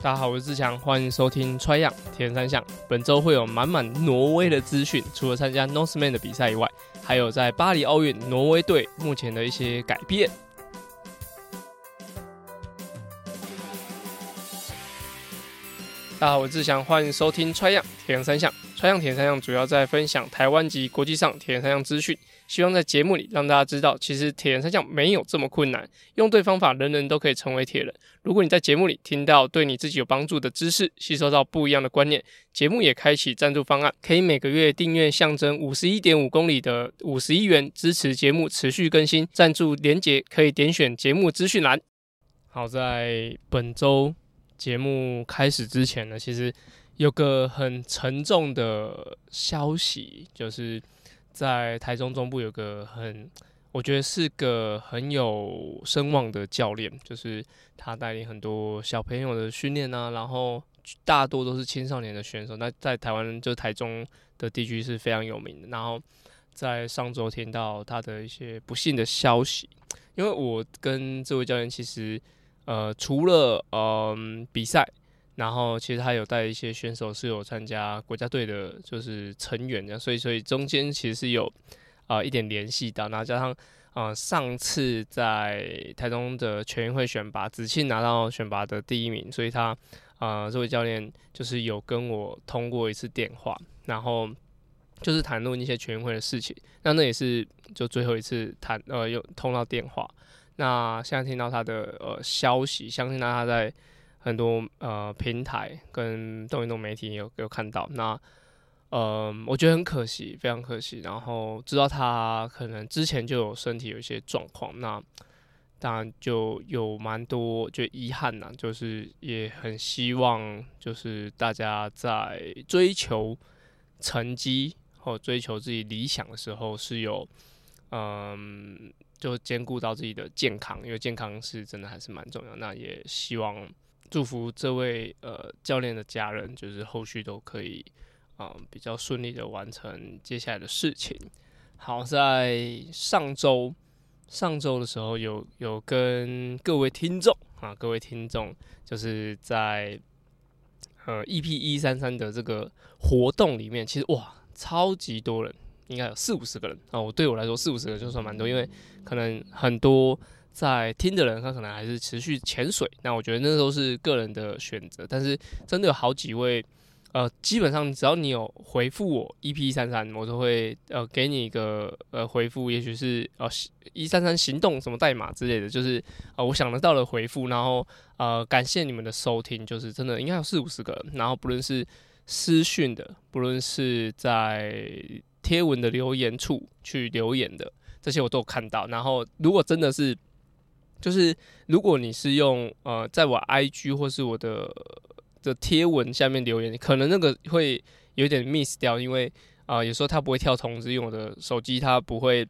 大家好，我是志强，欢迎收听 tryon 铁人三项。本周会有满满挪威的资讯，除了参加 Northman 的比赛以外，还有在巴黎奥运挪威队目前的一些改变。大家好，我是志祥，欢迎收听 tryon 铁人三项。川阳铁人三项主要在分享台湾及国际上铁人三项资讯。希望在节目里让大家知道，其实铁人三项没有这么困难，用对方法，人人都可以成为铁人。如果你在节目里听到对你自己有帮助的知识，吸收到不一样的观念，节目也开启赞助方案，可以每个月订阅象征五十一点五公里的五十一元，支持节目持续更新。赞助连结可以点选节目资讯栏。好，在本周节目开始之前呢，其实有个很沉重的消息，就是。在台中中部有个很，我觉得是个很有声望的教练，就是他带领很多小朋友的训练啊，然后大多都是青少年的选手。那在台湾就台中的地区是非常有名的。然后在上周听到他的一些不幸的消息，因为我跟这位教练其实呃除了嗯、比赛。然后其实他有带一些选手是有参加国家队的，就是成员的，所以所以中间其实是有啊、一点联系的。然后加上啊、上次在台中的全运会选拔，子庆拿到选拔的第一名，所以他啊、呃、这位教练就是有跟我通过一次电话，然后就是谈论一些全运会的事情。那那也是就最后一次谈呃有通到电话。那现在听到他的呃消息，相信他他在。很多呃平台跟动运动媒体有有看到，那呃我觉得很可惜，非常可惜。然后知道他可能之前就有身体有一些状况，那当然就有蛮多就遗憾呐，就是也很希望就是大家在追求成绩或追求自己理想的时候是有嗯就兼顾到自己的健康，因为健康是真的还是蛮重要。那也希望。祝福这位呃教练的家人，就是后续都可以啊、比较顺利的完成接下来的事情。好，在上周上周的时候有，有有跟各位听众啊，各位听众就是在呃 EP 一三三的这个活动里面，其实哇超级多人，应该有四五十个人啊。我对我来说四五十个人就算蛮多，因为可能很多。在听的人，他可能还是持续潜水。那我觉得那都是个人的选择。但是真的有好几位，呃，基本上只要你有回复我 EP 三三，我都会呃给你一个呃回复，也许是呃一三三行动什么代码之类的，就是呃我想得到的回复。然后呃感谢你们的收听，就是真的应该有四五十个。然后不论是私讯的，不论是在贴文的留言处去留言的，这些我都有看到。然后如果真的是就是如果你是用呃，在我 IG 或是我的的贴文下面留言，可能那个会有点 miss 掉，因为啊、有时候它不会跳通知，因为我的手机它不会，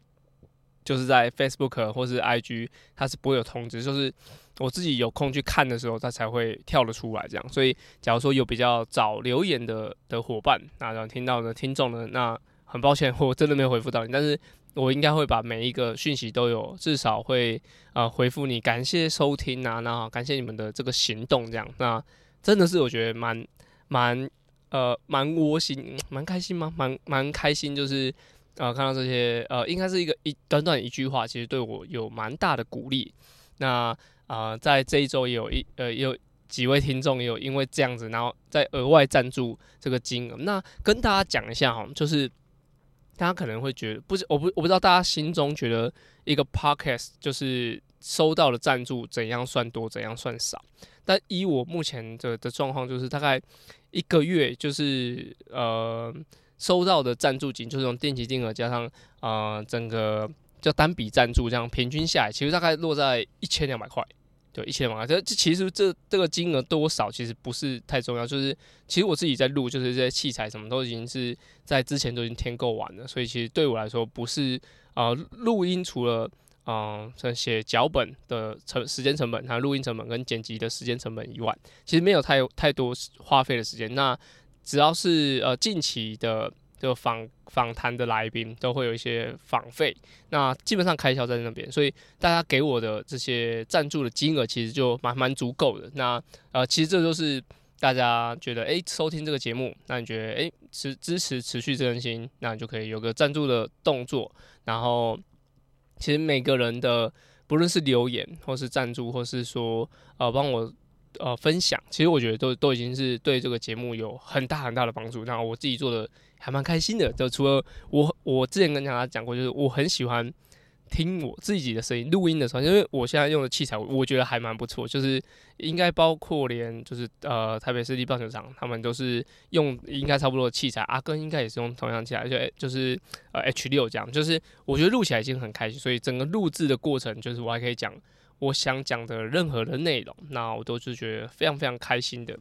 就是在 Facebook 或是 IG 它是不会有通知，就是我自己有空去看的时候，它才会跳得出来这样。所以，假如说有比较早留言的的伙伴，那然后听到的听众呢，那很抱歉，我真的没有回复到你，但是。我应该会把每一个讯息都有，至少会呃回复你，感谢收听啊，那感谢你们的这个行动，这样，那真的是我觉得蛮蛮呃蛮窝心，蛮开心吗？蛮蛮开心，就是呃看到这些呃，应该是一个一短短一句话，其实对我有蛮大的鼓励。那啊、呃，在这一周也有一呃有几位听众也有因为这样子，然后再额外赞助这个金额。那跟大家讲一下哈，就是。大家可能会觉得，不是，我不我不知道大家心中觉得一个 podcast 就是收到的赞助怎样算多，怎样算少。但以我目前的的状况，就是大概一个月就是呃收到的赞助金，就是用定期定额加上呃整个叫单笔赞助这样平均下来，其实大概落在一千两百块。对，一千万，这这其实这这个金额多少其实不是太重要，就是其实我自己在录，就是这些器材什么都已经是在之前都已经添购完了，所以其实对我来说不是啊录音除了啊这写脚本的成时间成本，还有录音成本跟剪辑的时间成本以外，其实没有太太多花费的时间。那只要是呃近期的就访访谈的来宾都会有一些访费，那基本上开销在那边，所以大家给我的这些赞助的金额其实就蛮蛮足够的。那呃，其实这就是大家觉得诶、收听这个节目，那你觉得诶，持、支持持续更新，那你就可以有个赞助的动作。然后其实每个人的不论是留言，或是赞助，或是说呃帮我。呃，分享其实我觉得都都已经是对这个节目有很大很大的帮助。那我自己做的还蛮开心的。就除了我，我之前跟大家讲过，就是我很喜欢。听我自己的声音录音的时候，因为我现在用的器材，我觉得还蛮不错，就是应该包括连就是呃台北市立棒球场，他们都是用应该差不多的器材，阿根应该也是用同样器材，而且就是呃 H 六这样，就是我觉得录起来已经很开心，所以整个录制的过程，就是我还可以讲我想讲的任何的内容，那我都是觉得非常非常开心的，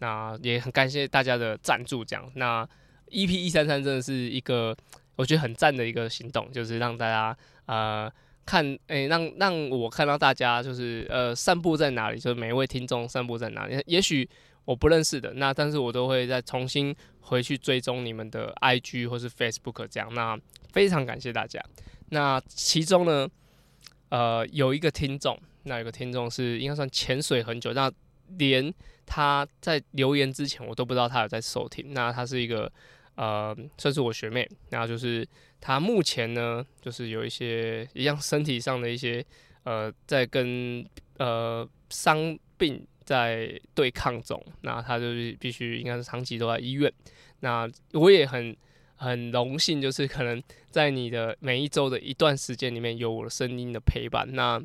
那也很感谢大家的赞助，这样，那 EP 一三三真的是一个我觉得很赞的一个行动，就是让大家。呃，看，诶、让让我看到大家就是呃，散步在哪里，就是每一位听众散步在哪里。也许我不认识的，那但是我都会再重新回去追踪你们的 IG 或是 Facebook 这样。那非常感谢大家。那其中呢，呃，有一个听众，那有个听众是应该算潜水很久，那连他在留言之前，我都不知道他有在收听。那他是一个。呃，算是我学妹，然后就是她目前呢，就是有一些一样身体上的一些呃，在跟呃伤病在对抗中，那她就是必须应该是长期都在医院。那我也很很荣幸，就是可能在你的每一周的一段时间里面有我的声音的陪伴。那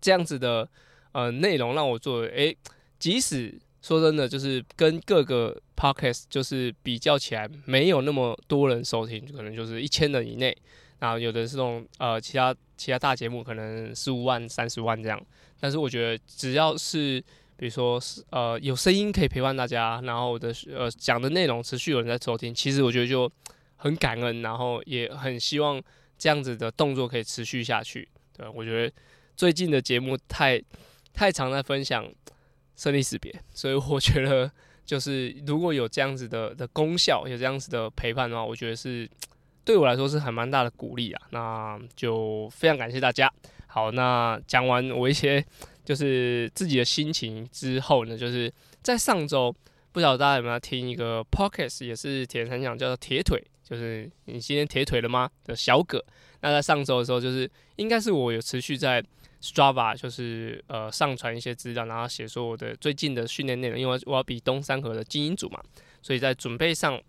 这样子的呃内容让我做，诶，即使。说真的，就是跟各个 podcast 就是比较起来，没有那么多人收听，可能就是一千人以内。然后有的是这种呃其他其他大节目，可能十五万、三十万这样。但是我觉得只要是比如说是呃有声音可以陪伴大家，然后我的呃讲的内容持续有人在收听，其实我觉得就很感恩，然后也很希望这样子的动作可以持续下去。对，我觉得最近的节目太太常在分享。生离死别，所以我觉得就是如果有这样子的的功效，有这样子的陪伴的话，我觉得是对我来说是还蛮大的鼓励啊。那就非常感谢大家。好，那讲完我一些就是自己的心情之后呢，就是在上周，不知道大家有没有听一个 podcast，也是铁三项，叫做铁腿，就是你今天铁腿了吗？的小葛。那在上周的时候，就是应该是我有持续在。Strava 就是呃上传一些资料，然后写说我的最近的训练内容，因为我要比东山河的精英组嘛，所以在准备上，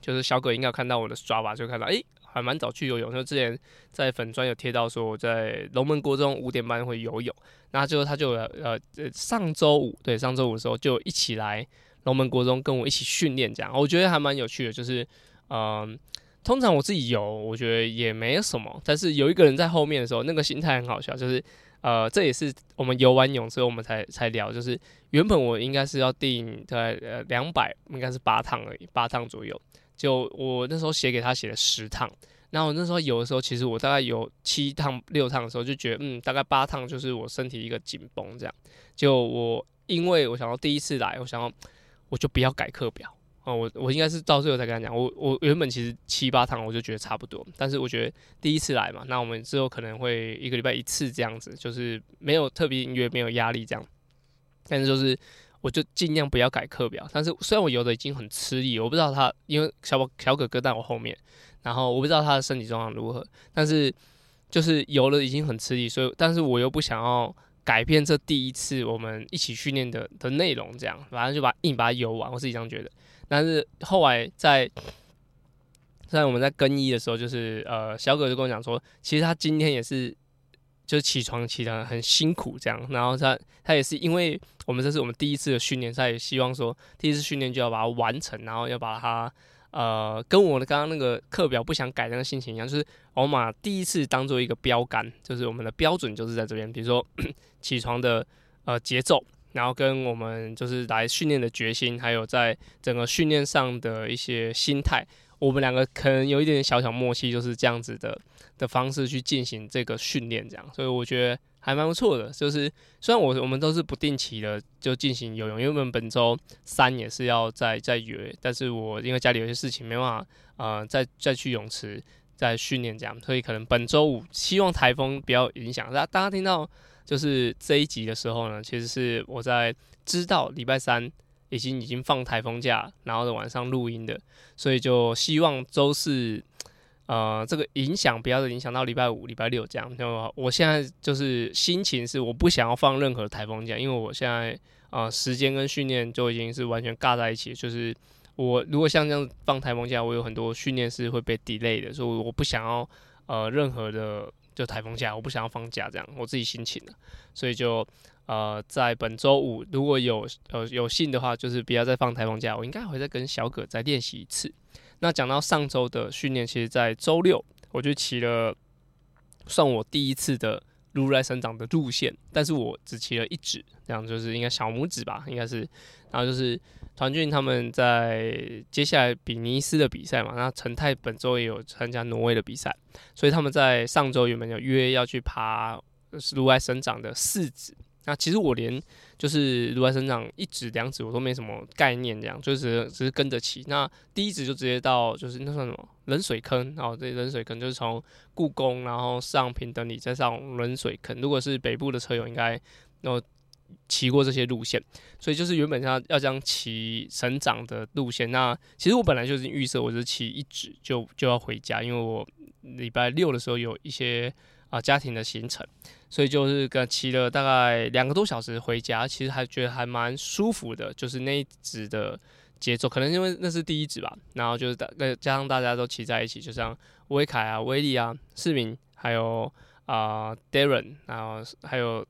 就是小葛应该有看到我的 Strava，就看到诶、还蛮早去游泳，就之前在粉专有贴到说我在龙门国中五点半会游泳，那就他就呃上周五对上周五的时候就一起来龙门国中跟我一起训练这样，我觉得还蛮有趣的，就是嗯。通常我自己游，我觉得也没什么。但是有一个人在后面的时候，那个心态很好笑。就是，呃，这也是我们游完泳之后，我们才才聊。就是原本我应该是要定在呃两百，应该是八趟而已，八趟左右。就我那时候写给他写了十趟，然后我那时候游的时候，其实我大概有七趟六趟的时候，就觉得嗯，大概八趟就是我身体一个紧绷这样。就我因为我想要第一次来，我想要我就不要改课表。哦，我我应该是到最后才跟他讲，我我原本其实七八趟我就觉得差不多，但是我觉得第一次来嘛，那我们之后可能会一个礼拜一次这样子，就是没有特别音乐，没有压力这样，但是就是我就尽量不要改课表。但是虽然我游的已经很吃力，我不知道他因为小宝小哥哥在我后面，然后我不知道他的身体状况如何，但是就是游的已经很吃力，所以但是我又不想要改变这第一次我们一起训练的的内容，这样反正就把硬把它游完，我自己这样觉得。但是后来在在我们在更衣的时候，就是呃小葛就跟我讲说，其实他今天也是就是起床起得很辛苦这样，然后他他也是因为我们这是我们第一次的训练，他也希望说第一次训练就要把它完成，然后要把它呃跟我的刚刚那个课表不想改那个心情一样，就是我们把第一次当做一个标杆，就是我们的标准就是在这边，比如说起床的呃节奏。然后跟我们就是来训练的决心，还有在整个训练上的一些心态，我们两个可能有一点小小默契，就是这样子的的方式去进行这个训练，这样，所以我觉得还蛮不错的。就是虽然我我们都是不定期的就进行游泳，因为我们本周三也是要再再约，但是我因为家里有些事情没办法，呃，再再去泳池再训练这样，所以可能本周五希望台风不要影响。大大家听到就是这一集的时候呢，其实是我在知道礼拜三已经已经放台风假，然后的晚上录音的，所以就希望周四。呃，这个影响不要影响到礼拜五、礼拜六这样。就我现在就是心情是，我不想要放任何台风假，因为我现在呃时间跟训练就已经是完全尬在一起。就是我如果像这样放台风假，我有很多训练是会被 delay 的，所以我不想要呃任何的就台风假，我不想要放假这样，我自己心情的。所以就呃在本周五如果有呃有幸的话，就是不要再放台风假，我应该会再跟小葛再练习一次。那讲到上周的训练，其实，在周六我就骑了，算我第一次的如来神掌的路线，但是我只骑了一指，这样就是应该小拇指吧，应该是。然后就是团俊他们在接下来比尼斯的比赛嘛，那陈泰本周也有参加挪威的比赛，所以他们在上周原本有约要去爬如来神掌的四指。那其实我连就是如来神掌一指两指我都没什么概念，这样就是只是跟着骑。那第一指就直接到就是那算什么冷水坑，然后这冷水坑就是从故宫然后上平等里再上冷水坑。如果是北部的车友应该有骑过这些路线，所以就是原本要要这样骑神掌的路线。那其实我本来就是预设我是骑一指就就要回家，因为我礼拜六的时候有一些。啊，家庭的行程，所以就是跟骑了大概两个多小时回家，其实还觉得还蛮舒服的，就是那一指的节奏，可能因为那是第一指吧，然后就是大加上大家都骑在一起，就像威凯啊、威利啊、市民，还有啊、Darren，然后还有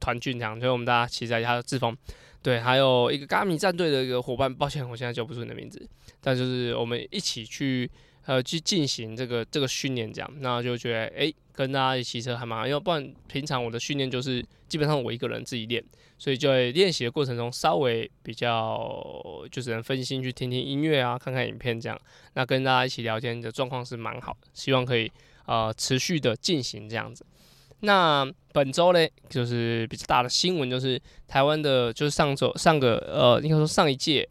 团俊这样，就我们大家骑在一起，还有志峰，对，还有一个咖米战队的一个伙伴，抱歉我现在叫不出你的名字，但就是我们一起去。呃，去进行这个这个训练，这样，那就觉得哎、跟大家一起骑车还蛮好，因为不然平常我的训练就是基本上我一个人自己练，所以就在练习的过程中稍微比较就只能分心去听听音乐啊，看看影片这样。那跟大家一起聊天的状况是蛮好，希望可以呃持续的进行这样子。那本周呢，就是比较大的新闻就是台湾的，就是上周上个呃应该说上一届。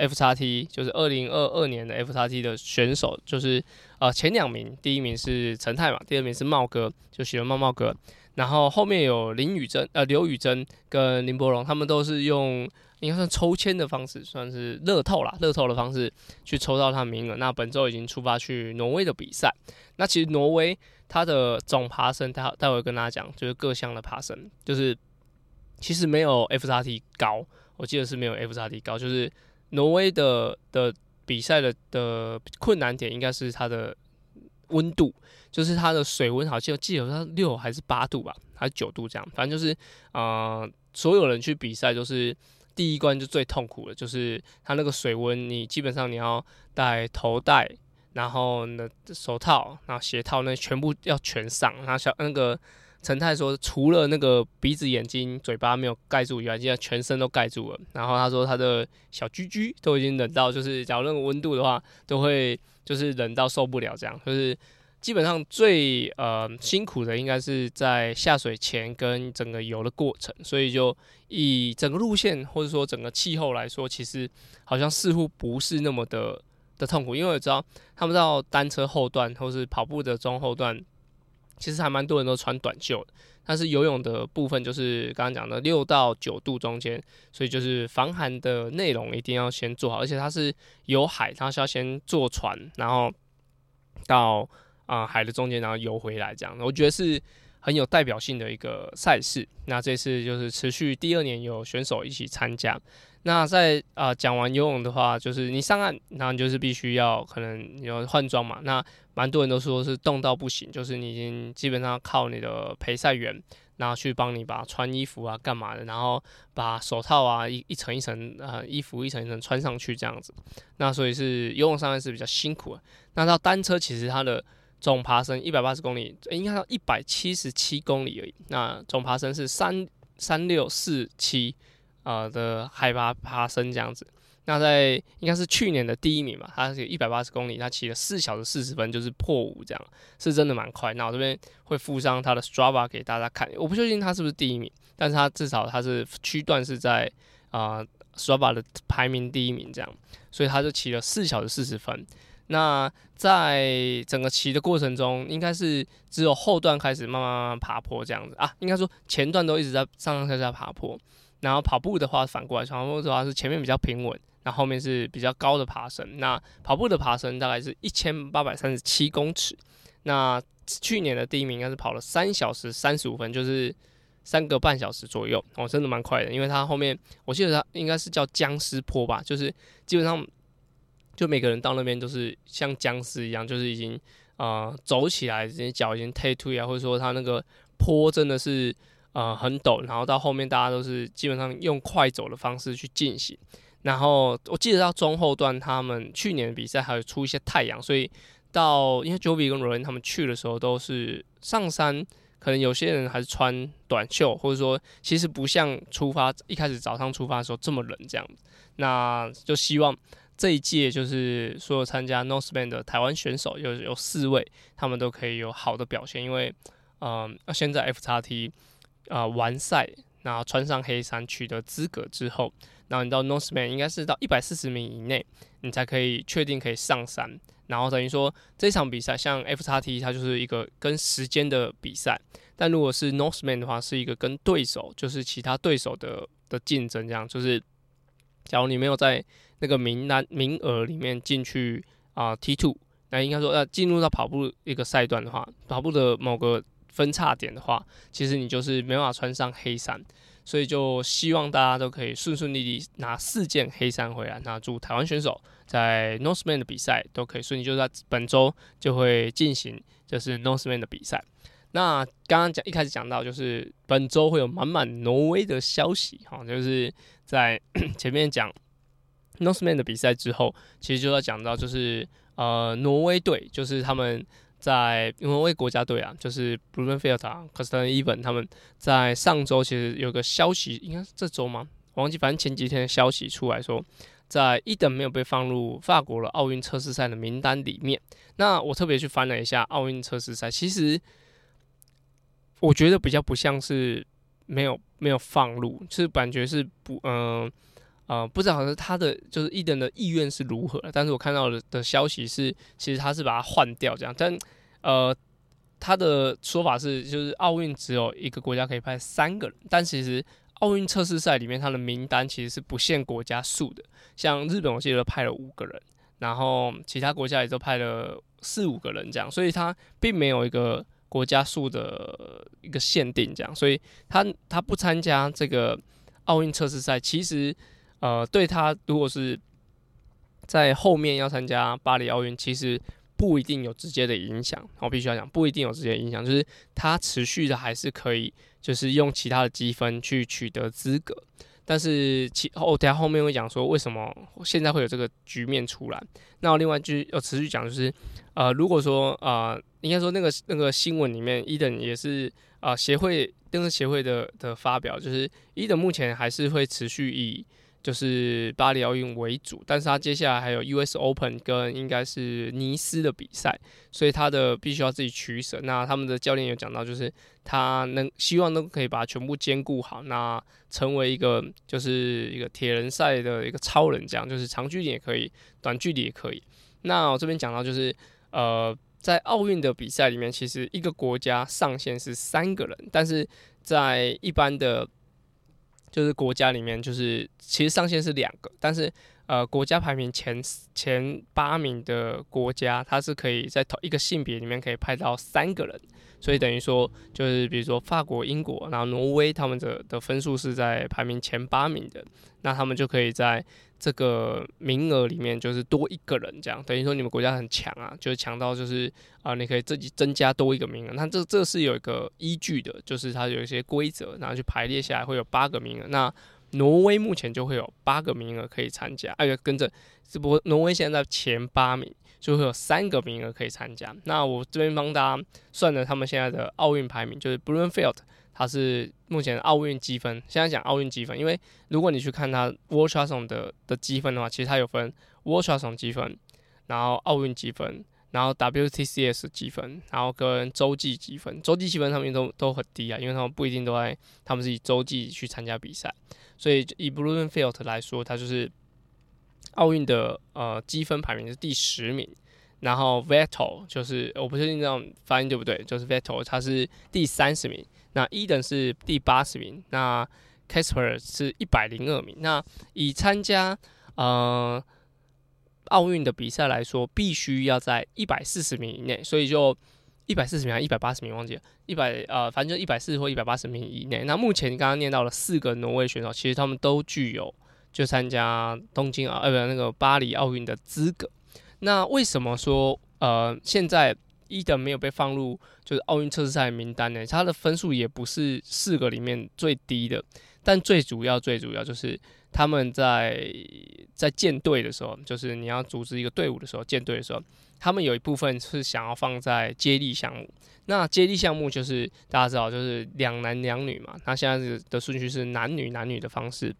F 叉 T 就是二零二二年的 F 叉 T 的选手，就是呃前两名，第一名是陈泰嘛，第二名是茂哥，就喜欢茂茂哥。然后后面有林宇珍、呃刘宇珍跟林柏荣，他们都是用应该算抽签的方式，算是乐透啦，乐透的方式去抽到他名额。那本周已经出发去挪威的比赛。那其实挪威它的总爬升，待待会跟大家讲，就是各项的爬升，就是其实没有 F 叉 T 高，我记得是没有 F 叉 T 高，就是。挪威的的比赛的的困难点应该是它的温度，就是它的水温，好像记得它六还是八度吧，还是九度这样，反正就是呃，所有人去比赛都是第一关就最痛苦的，就是它那个水温，你基本上你要戴头戴，然后呢手套，然后鞋套，那全部要全上，然后小那个。陈太说，除了那个鼻子、眼睛、嘴巴没有盖住以外，现在全身都盖住了。然后他说，他的小居居都已经冷到，就是假如那个温度的话，都会就是冷到受不了这样。就是基本上最呃辛苦的，应该是在下水前跟整个游的过程。所以就以整个路线或者说整个气候来说，其实好像似乎不是那么的的痛苦，因为我知道他们到单车后段或是跑步的中后段。其实还蛮多人都穿短袖的，但是游泳的部分就是刚刚讲的六到九度中间，所以就是防寒的内容一定要先做好，而且它是有海，它是要先坐船，然后到啊、海的中间，然后游回来这样。我觉得是很有代表性的一个赛事。那这次就是持续第二年有选手一起参加。那在啊讲完游泳的话，就是你上岸，然后你就是必须要可能有换装嘛。那蛮多人都说是冻到不行，就是你已经基本上靠你的陪赛员，然后去帮你把穿衣服啊干嘛的，然后把手套啊一一层一层呃衣服一层一层穿上去这样子。那所以是游泳上岸是比较辛苦的。那到单车其实它的总爬升一百八十公里，应该到一百七十七公里而已。那总爬升是三三六四七。啊、的海拔爬升这样子，那在应该是去年的第一名吧，他是一百八十公里，他骑了四小时四十分，就是破五这样，是真的蛮快。那我这边会附上他的 Strava 给大家看，我不确定他是不是第一名，但是他至少他是区段是在啊、Strava 的排名第一名这样，所以他就骑了四小时四十分。那在整个骑的过程中，应该是只有后段开始慢慢慢慢爬坡这样子啊，应该说前段都一直在上上下下爬坡。然后跑步的话反过来，跑步的话是前面比较平稳，那后，后面是比较高的爬升。那跑步的爬升大概是一千八百三十七公尺。那去年的第一名应该是跑了三小时三十五分，就是三个半小时左右哦，真的蛮快的。因为他后面我记得他应该是叫僵尸坡吧，就是基本上就每个人到那边都是像僵尸一样，就是已经啊、走起来，这些脚已经退退啊，或者说他那个坡真的是。呃，很陡，然后到后面大家都是基本上用快走的方式去进行。然后我记得到中后段，他们去年的比赛还有出一些太阳，所以到因为 Jovi 跟 Romain 他们去的时候都是上山，可能有些人还是穿短袖，或者说其实不像出发一开始早上出发的时候这么冷这样子。那就希望这一届就是所有参加 Norseman 的台湾选手有有四位，他们都可以有好的表现，因为嗯，呃、现在 FXT。啊、呃，完赛，然后穿上黑衫取得资格之后，然后你到 Northman 应该是到一百四十名以内，你才可以确定可以上山。然后等于说这场比赛，像 FXT 它就是一个跟时间的比赛，但如果是 Northman 的话，是一个跟对手，就是其他对手的的竞争。这样就是，假如你没有在那个名单名额里面进去啊、呃、T2，那应该说要进入到跑步一个赛段的话，跑步的某个。分叉点的话，其实你就是没办法穿上黑衫，所以就希望大家都可以顺顺利利拿四件黑衫回来。那祝台湾选手在 Norseman 的比赛都可以顺利，就在本周就会进行，就是 Norseman 的比赛。那刚刚讲一开始讲到，就是本周会有满满挪威的消息，哈，就是在 前面讲 Norseman 的比赛之后，其实就要讲到，就是呃，挪威队，就是他们。在挪威国家队啊，就是 Blummenfelt 啊，Kostane Even 他们在上周其实有个消息，应该是这周吗？我忘记，反正前几天的消息出来说，在一等没有被放入法国的奥运测试赛的名单里面。那我特别去翻了一下奥运测试赛，其实我觉得比较不像是没有没有放入，就是感觉是不嗯。呃，不知道好像他的就是伊登的意愿是如何，但是我看到的的消息是，其实他是把它换掉这样，但呃，他的说法是，就是奥运只有一个国家可以派三个人，但其实奥运测试赛里面他的名单其实是不限国家数的，像日本我记得派了五个人，然后其他国家也都派了四五个人这样，所以他并没有一个国家数的一个限定这样，所以他他不参加这个奥运测试赛，其实。呃，对他如果是在后面要参加巴黎奥运，其实不一定有直接的影响。我必须要讲，不一定有直接影响，就是他持续的还是可以，就是用其他的积分去取得资格。但是其后等下后面会讲说为什么现在会有这个局面出来。那另外就要持续讲，就是呃，如果说呃，应该说那个那个新闻里面，伊登也是啊、协会那个协会的的发表，就是伊登目前还是会持续以。就是巴黎奥运为主，但是他接下来还有 US Open 跟应该是尼斯的比赛，所以他的必须要自己取舍。那他们的教练有讲到，就是他能希望都可以把它全部兼顾好，那成为一个就是一个铁人赛的一个超人，这样就是长距离也可以，短距离也可以。那我这边讲到就是呃，在奥运的比赛里面，其实一个国家上限是三个人，但是在一般的。就是国家里面，就是其实上限是两个，但是呃，国家排名前前八名的国家，它是可以在同一个性别里面可以派到三个人，所以等于说，就是比如说法国、英国，然后挪威，他们的的分数是在排名前八名的，那他们就可以在。这个名额里面就是多一个人，这样等于说你们国家很强啊，就是强到就是啊、你可以自己增加多一个名额。那这这是有一个依据的，就是它有一些规则，然后去排列下来会有八个名额。那挪威目前就会有八个名额可以参加，哎、啊，跟着，只不过挪威现在前八名，就会有三个名额可以参加。那我这边帮大家算了他们现在的奥运排名，就是 Blumfeld，它是目前奥运积分。现在讲奥运积分，因为如果你去看它 World t r a s o n 的的积分的话，其实它有分 World t r a s o n 积分，然后奥运积分。然后 WTCS 积分，然后跟洲际积分，洲际积分他们都都很低啊，因为他们不一定都在，他们是以洲际去参加比赛，所以以 Blumfeld 来说，他就是奥运的呃积分排名是第十名，然后 Vettel 就是我不确定这样发音对不对，就是 Vettel 他是第三十名，那 Eden 是第八十名，那 Casper 是一百零二名，那以参加呃。奥运的比赛来说，必须要在一百四十名以内，所以就一百四十名还是一百八十名，忘记了，一百呃，反正就一百四十或一百八十名以内。那目前刚刚念到了四个挪威选手，其实他们都具有就参加东京啊，呃，不，那个巴黎奥运的资格。那为什么说呃现在伊登没有被放入就是奥运测试赛名单呢？他的分数也不是四个里面最低的，但最主要最主要就是。他们在在建队的时候，就是你要组织一个队伍的时候，建队的时候，他们有一部分是想要放在接力项目。那接力项目就是大家知道，就是两男两女嘛。那现在的顺序是男女男女的方式，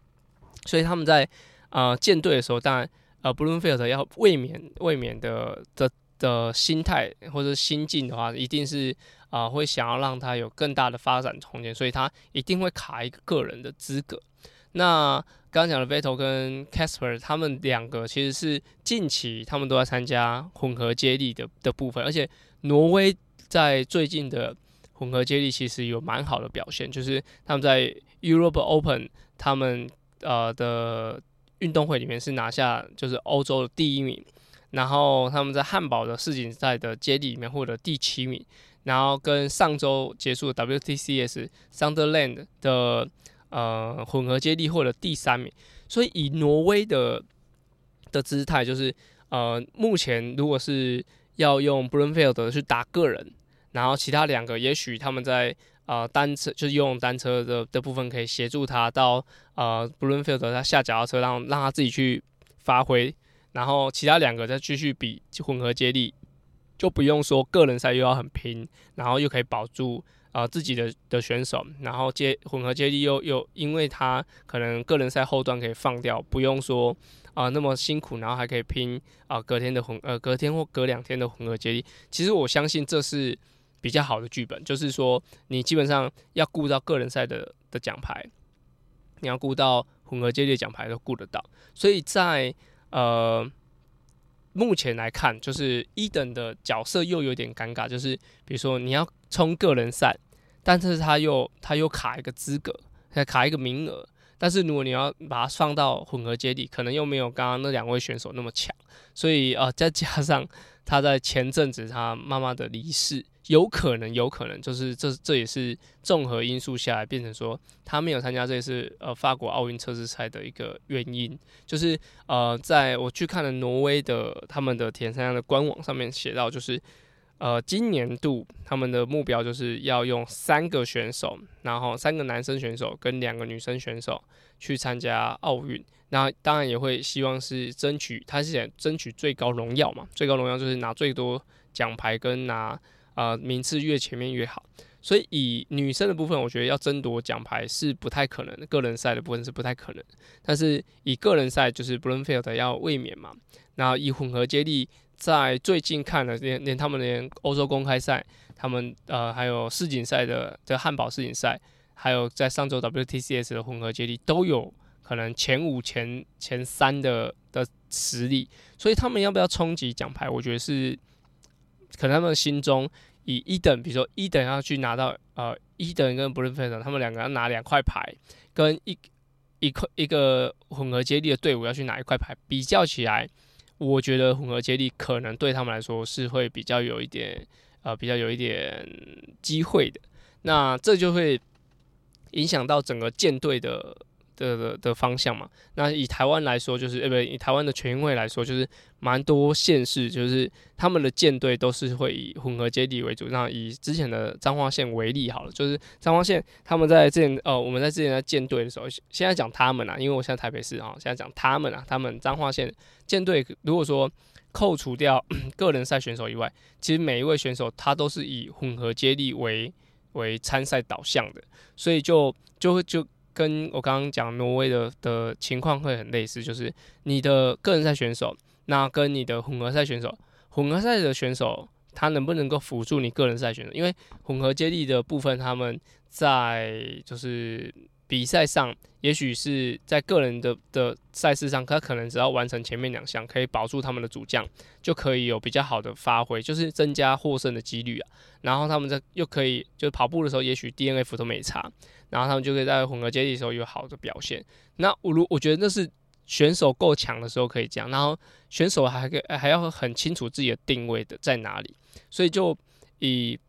所以他们在呃建队的时候，当然呃 Blumfeld 要卫冕卫冕的的的心态或者心境的话，一定是啊、会想要让他有更大的发展空间，所以他一定会卡一个个人的资格。那刚刚讲的 Vettel 跟 Casper，他们两个其实是近期他们都在参加混合接力的的部分，而且挪威在最近的混合接力其实有蛮好的表现，就是他们在 Europe Open 他们呃的运动会里面是拿下就是欧洲的第一名，然后他们在汉堡的世锦赛的接力里面获得第七名，然后跟上周结束的 WTCS Sunderland 的。呃，混合接力获得第三名，所以以挪威的的姿态，就是呃，目前如果是要用 Blumfeld 去打个人，然后其他两个也许他们在呃单车就是游泳单车的的部分可以协助他到呃 Blumfeld 他下脚踏车让让他自己去发挥，然后其他两个再继续比混合接力，就不用说个人赛又要很拼，然后又可以保住。呃，自己的的选手，然后接混合接力又又，因为他可能个人赛后段可以放掉，不用说啊、那么辛苦，然后还可以拼啊、隔天的混呃隔天或隔两天的混合接力。其实我相信这是比较好的剧本，就是说你基本上要顾到个人赛的的奖牌，你要顾到混合接力奖牌都顾得到。所以在呃。目前来看，就是一等的角色又有点尴尬，就是比如说你要冲个人赛，但是他又他又卡一个资格，还卡一个名额。但是如果你要把它放到混合接力，可能又没有刚刚那两位选手那么强。所以啊、再加上他在前阵子他妈妈的离世。有可能，有可能，就是这这也是综合因素下来变成说他没有参加这次呃法国奥运测试赛的一个原因，就是呃在我去看了挪威的他们的田三项的官网上面写到，就是呃今年度他们的目标就是要用三个选手，然后三个男生选手跟两个女生选手去参加奥运，那当然也会希望是争取，他是想争取最高荣耀嘛，最高荣耀就是拿最多奖牌跟拿。啊、呃，名次越前面越好，所以以女生的部分，我觉得要争夺奖牌是不太可能的，个人赛的部分是不太可能。但是以个人赛，就是 b l o m f i e l d 要卫冕嘛。然后以混合接力，在最近看了连连他们连欧洲公开赛，他们呃还有世锦赛的的汉堡世锦赛，还有在上周 WTCS 的混合接力都有可能前五前前三的的实力，所以他们要不要冲击奖牌，我觉得是。可能他们心中以一等，比如说一等要去拿到呃一等跟 Blumfeld 他们两个要拿两块牌，跟一一块一个混合接力的队伍要去拿一块牌，比较起来，我觉得混合接力可能对他们来说是会比较有一点呃比较有一点机会的，那这就会影响到整个舰队的。的的的方向嘛，那以台湾来说，就是呃不，以台湾的全运会来说，就是蛮多县市，就是他们的舰队都是会以混合接力为主。那以之前的彰化县为例好了，就是彰化县他们在之前呃，我们在之前在舰队的时候，现在讲他们啊，因为我现在台北市啊，现在讲他们啊，他们彰化县舰队如果说扣除掉 个人赛选手以外，其实每一位选手他都是以混合接力为为参赛导向的，所以就就就跟我刚刚讲挪威的的情况会很类似，就是你的个人赛选手，那跟你的混合赛选手，混合赛的选手他能不能够辅助你个人赛选手？因为混合接力的部分，他们在就是。比赛上，也许是在个人的的赛事上，他可能只要完成前面两项，可以保住他们的主将，就可以有比较好的发挥，就是增加获胜的几率啊。然后他们在又可以，就是跑步的时候，也许 DNF 都没差，然后他们就可以在混合接力的时候有好的表现。那我如我觉得那是选手够强的时候可以这样，然后选手还可以还要很清楚自己的定位的在哪里，所以就以。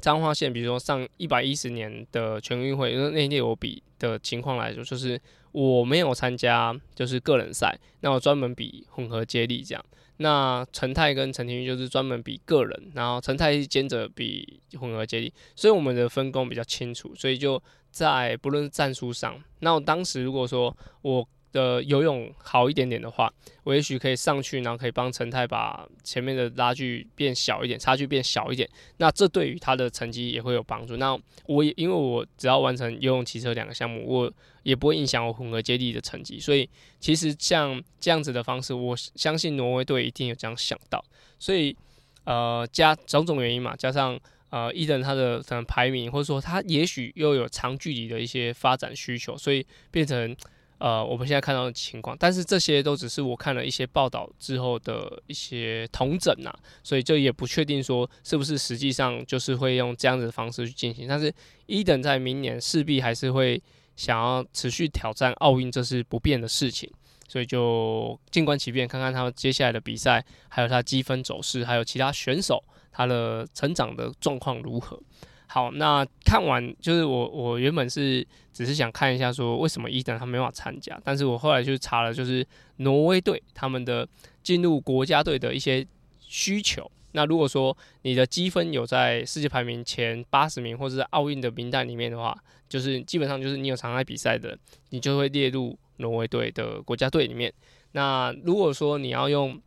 彰化县，比如说上一百一十年的全运会，因为那一届我比的情况来说，就是我没有参加，就是个人赛，那我专门比混合接力这样。那陈泰跟陈廷玉就是专门比个人，然后陈泰兼着比混合接力，所以我们的分工比较清楚，所以就在不论战术上，那我当时如果说我。的游泳好一点点的话，我也许可以上去，然后可以帮陈泰把前面的拉距变小一点，差距变小一点。那这对于他的成绩也会有帮助。那我也因为我只要完成游泳、骑车两个项目，我也不会影响我混合接力的成绩。所以其实像这样子的方式，我相信挪威队一定有这样想到。所以呃，加种种原因嘛，加上呃，伊人他的可能排名，或者说他也许又有长距离的一些发展需求，所以变成。呃，我们现在看到的情况，但是这些都只是我看了一些报道之后的一些同整呐，所以就也不确定说是不是实际上就是会用这样子的方式去进行。但是伊等在明年势必还是会想要持续挑战奥运，这是不变的事情，所以就静观其变，看看他们接下来的比赛，还有他积分走势，还有其他选手他的成长的状况如何。好，那看完就是我，我原本是只是想看一下说为什么伊登他没办法参加，但是我后来就查了，就是挪威队他们的进入国家队的一些需求。那如果说你的积分有在世界排名前八十名或者是奥运的名单里面的话，就是基本上就是你有常来比赛的，你就会列入挪威队的国家队里面。那如果说你要用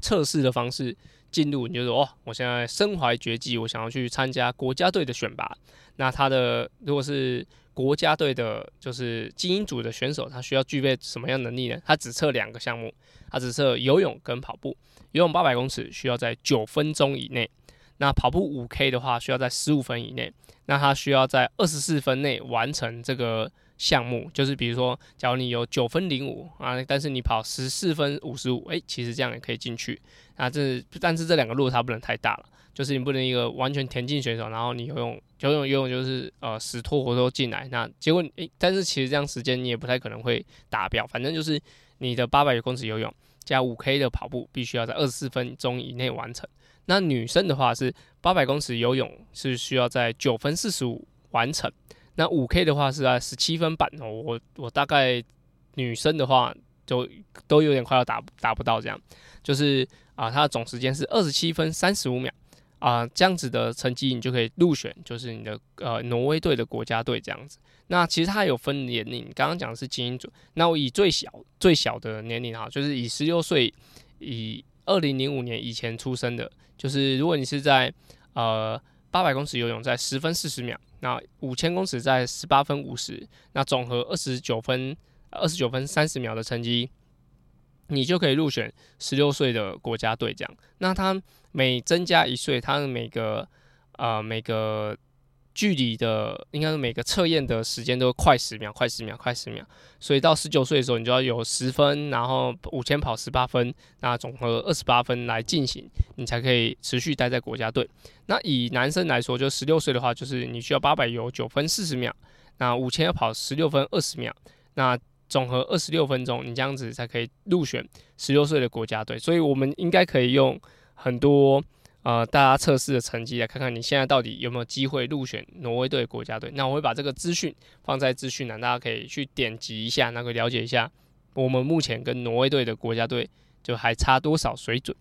测试的方式，进入你就说哦，我现在身怀绝技，我想要去参加国家队的选拔。那他的如果是国家队的，就是精英组的选手，他需要具备什么样能力呢？他只测两个项目，他只测游泳跟跑步。游泳八百公尺需要在九分钟以内，那跑步五 K 的话需要在十五分以内。那他需要在二十四分内完成这个。项目就是，比如说，假如你有九分零五啊，但是你跑十四分五十五，诶，其实这样也可以进去。那这但是这两个落差不能太大了，就是你不能一个完全田径选手，然后你游泳游泳游泳就是呃死拖活拖进来，那结果诶，但是其实这样时间你也不太可能会达标。反正就是你的八百公尺游泳加五 K 的跑步，必须要在二十四分钟以内完成。那女生的话是八百公尺游泳是需要在九分四十五完成。那五 K 的话是在十七分半哦，我我大概女生的话就都有点快要达达不到这样，就是啊，它的总时间是二十七分三十五秒啊，这样子的成绩你就可以入选，就是你的呃挪威队的国家队这样子。那其实它有分年龄，刚刚讲的是精英组，那我以最小最小的年龄哈，就是以十六岁，以二零零五年以前出生的，就是如果你是在呃八百公尺游泳在十分四十秒。那五千公尺在十八分五十，那总和二十九分二十九分三十秒的成绩，你就可以入选十六岁的国家队。这样，那他每增加一岁，他的每个呃每个。距离的应该是每个测验的时间都快十秒，快十秒，快十秒。所以到十九岁的时候，你就要有十分，然后五千跑十八分，那总和二十八分来进行，你才可以持续待在国家队。那以男生来说，就十六岁的话，就是你需要八百游九分四十秒，那五千要跑十六分二十秒，那总和二十六分钟，你这样子才可以入选十六岁的国家队。所以我们应该可以用很多。呃，大家测试的成绩来看看你现在到底有没有机会入选挪威队国家队。那我会把这个资讯放在资讯栏，大家可以去点击一下，那个了解一下我们目前跟挪威队的国家队就还差多少水准。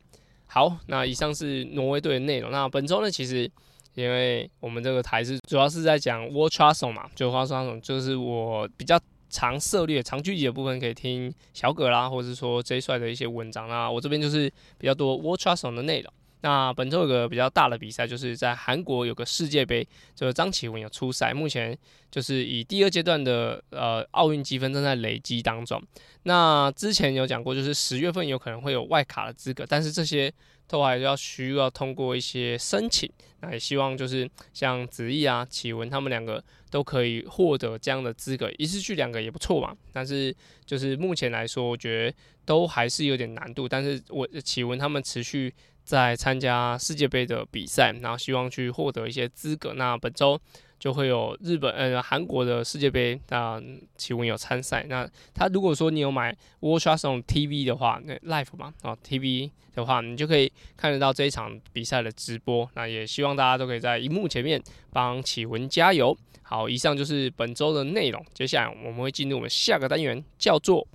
好，那以上是挪威队的内容。那本周呢，其实因为我们这个台是主要是在讲 World Triathlon 嘛，就 World Triathlon 就是我比较长涉猎、长距离的部分，可以听小葛啦，或者是说 J 帅的一些文章啦。我这边就是比较多 World Triathlon 的内容。那本周有个比较大的比赛，就是在韩国有个世界杯，就是张启文有出赛，目前就是以第二阶段的呃奥运积分正在累积当中。那之前有讲过，就是十月份有可能会有外卡的资格，但是这些都还是要需要通过一些申请。那也希望就是像子毅啊、启文他们两个都可以获得这样的资格，一次去两个也不错嘛。但是就是目前来说，我觉得都还是有点难度。但是我启文他们持续在参加世界杯的比赛，然后希望去获得一些资格。那本周。就会有日本呃韩国的世界杯，那启文有参赛。那他如果说你有买 World Triathlon TV 的话，那 Live 嘛，哦 TV 的话，你就可以看得到这一场比赛的直播。那也希望大家都可以在荧幕前面帮启文加油。好，以上就是本周的内容。接下来我们会进入我们下个单元，叫做。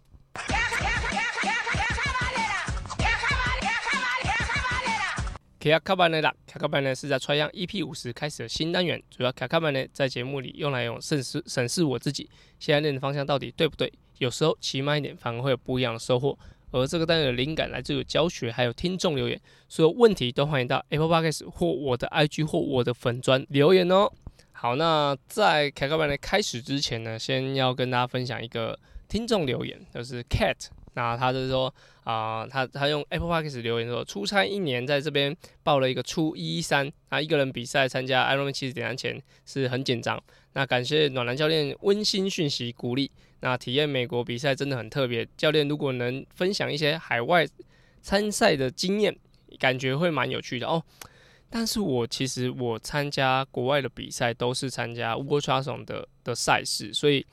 卡卡班的啦，卡卡班呢是在 Try 样 EP 五十开始的新单元，主要卡卡班呢在节目里用来用审视审视我自己现在练的方向到底对不对，有时候骑慢一点反而会有不一样的收获。而这个单元的灵感来自于教学，还有听众留言，所有问题都欢迎到 Apple Podcast 或我的 IG 或我的粉专留言哦。好，那在卡卡班的开始之前呢，先要跟大家分享一个听众留言，就是 Cat。那他就是说啊、他他用 Apple Podcast 留言说，出差一年在这边报了一个初一三，他一个人比赛参加 Ironman 七十点三前是很紧张。那感谢暖男教练温馨讯息鼓励。那体验美国比赛真的很特别，教练如果能分享一些海外参赛的经验，感觉会蛮有趣的哦。但是我其实我参加国外的比赛都是参加 World t r a t o n 的的赛事，所以。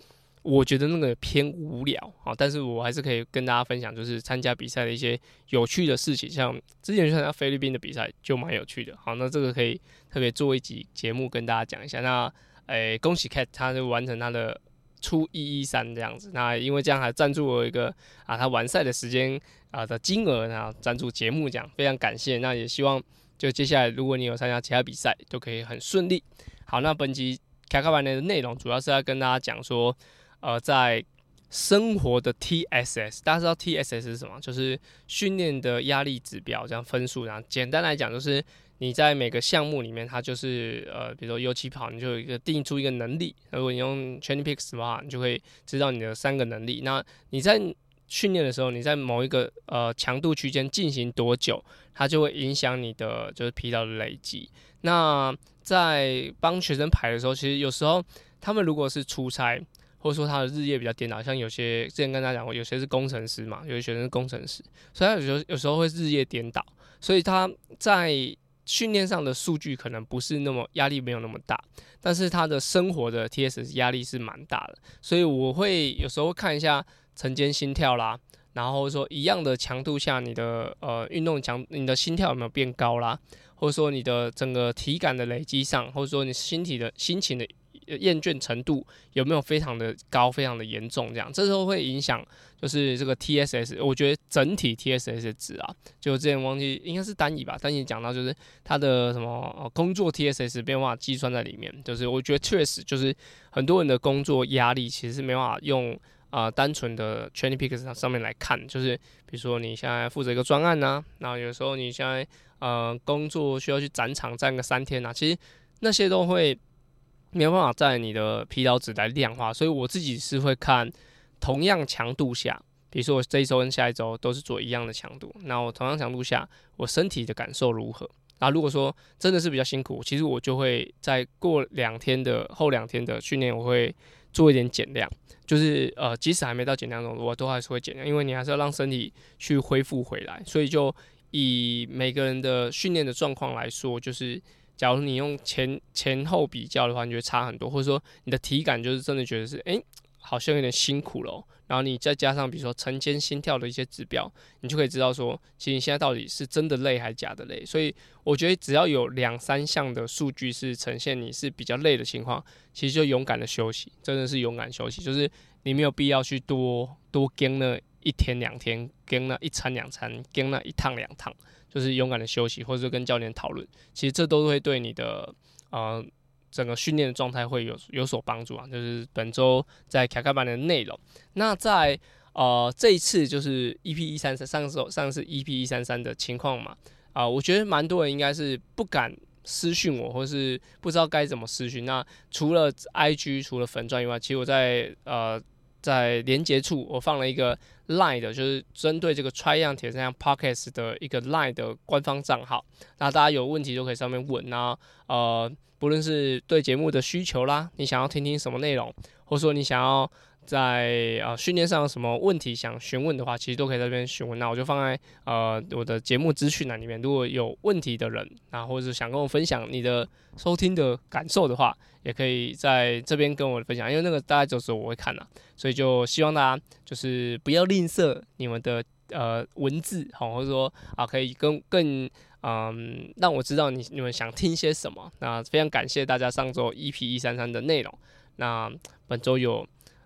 我觉得那个偏无聊啊，但是我还是可以跟大家分享，就是参加比赛的一些有趣的事情，像之前去参加菲律宾的比赛就蛮有趣的。好，那这个可以特别做一集节目跟大家讲一下。那诶、恭喜 Cat，他就完成他的初一一三这样子。那因为这样还赞助我一个啊，他完赛的时间啊的金额，然后赞助节目这样，非常感谢。那也希望就接下来如果你有参加其他比赛，都可以很顺利。好，那本集卡卡班的内容主要是要跟大家讲说。呃，在生活的 TSS，大家知道 TSS 是什么？就是训练的压力指标，这样分数。然后简单来讲，就是你在每个项目里面，它就是呃，比如说有起跑，你就有一个定出一个能力。如果你用 TrainingPeaks 的话，你就会知道你的三个能力。那你在训练的时候，你在某一个呃强度区间进行多久，它就会影响你的就是疲劳的累积。那在帮学生排的时候，其实有时候他们如果是出差。或者说他的日夜比较颠倒，像有些之前跟大家讲过，有些是工程师嘛，有些学生是工程师，所以他有时候有时候会日夜颠倒，所以他在训练上的数据可能不是那么压力没有那么大，但是他的生活的 TS 压力是蛮大的，所以我会有时候看一下晨间心跳啦，然后说一样的强度下你的呃运动强，你的心跳有没有变高啦，或者说你的整个体感的累积上，或者说你身体的心情的。厌倦程度有没有非常的高，非常的严重？这样，这时候会影响，就是这个 TSS。我觉得整体 TSS 值啊，就之前忘记应该是单乙吧，单乙讲到就是它的什么工作 TSS 没办法计算在里面。就是我觉得确实就是很多人的工作压力其实是没办法用啊、呃、单纯的 training picks 上面来看。就是比如说你现在负责一个专案呐、啊，然后有时候你现在呃工作需要去展场站个三天呐、啊，其实那些都会。没有办法在你的疲劳值来量化，所以我自己是会看同样强度下，比如说我这一周跟下一周都是做一样的强度，那我同样强度下，我身体的感受如何？那如果说真的是比较辛苦，其实我就会在过两天的后两天的训练，我会做一点减量，就是呃，即使还没到减量中，我都还是会减量，因为你还是要让身体去恢复回来。所以就以每个人的训练的状况来说，就是。假如你用前前后比较的话，你觉得差很多，或者说你的体感就是真的觉得是，哎、好像有点辛苦了。然后你再加上比如说晨间心跳的一些指标，你就可以知道说，其实你现在到底是真的累还是假的累。所以我觉得只要有两三项的数据是呈现你是比较累的情况，其实就勇敢的休息，真的是勇敢休息，就是你没有必要去多多跟那一天两天，跟那一餐两餐，跟那一趟两趟。就是勇敢的休息，或者说跟教练讨论，其实这都会对你的呃整个训练的状态会有有所帮助啊。就是本周在卡卡班的内容。那在呃这一次就是 EP 一三三上次上次 EP 一三三的情况嘛，啊、我觉得蛮多人应该是不敢私讯我，或是不知道该怎么私讯。那除了 IG 除了粉钻以外，其实我在呃。在连接处，我放了一个 Line 的，就是针对这个 Try 样铁三项 Podcast 的一个 Line 的官方账号。那大家有问题都可以上面问啊，呃，不论是对节目的需求啦，你想要听听什么内容，或者说你想要。在呃训练上有什么问题想询问的话，其实都可以在这边询问。那我就放在呃我的节目资讯栏里面。如果有问题的人，那或者是想跟我分享你的收听的感受的话，也可以在这边跟我分享。因为那个大概就是我会看啦，所以就希望大家就是不要吝啬你们的呃文字，好，或者说啊可以更更嗯让我知道你你们想听些什么。那非常感谢大家上周 EP 一三三的内容。那本周有。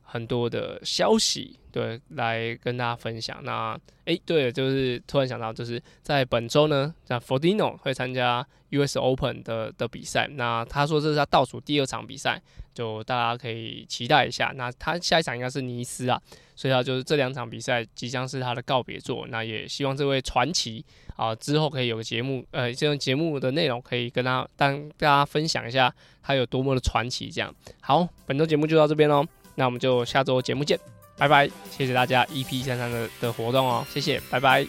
很多的消息，对，来跟大家分享。那，诶、欸，对了，就是突然想到，就是在本周呢，像 Frodeno 会参加 US Open 的的比赛。那他说这是他倒数第二场比赛，就大家可以期待一下。那他下一场应该是尼斯啊，所以他就是这两场比赛即将是他的告别作。那也希望这位传奇啊，之后可以有个节目，呃，这种节目的内容可以跟他当大家分享一下他有多么的传奇。这样，好，本周节目就到这边喽。那我们就下周节目见，拜拜！谢谢大家 EP 三三的的活动哦，谢谢，拜拜。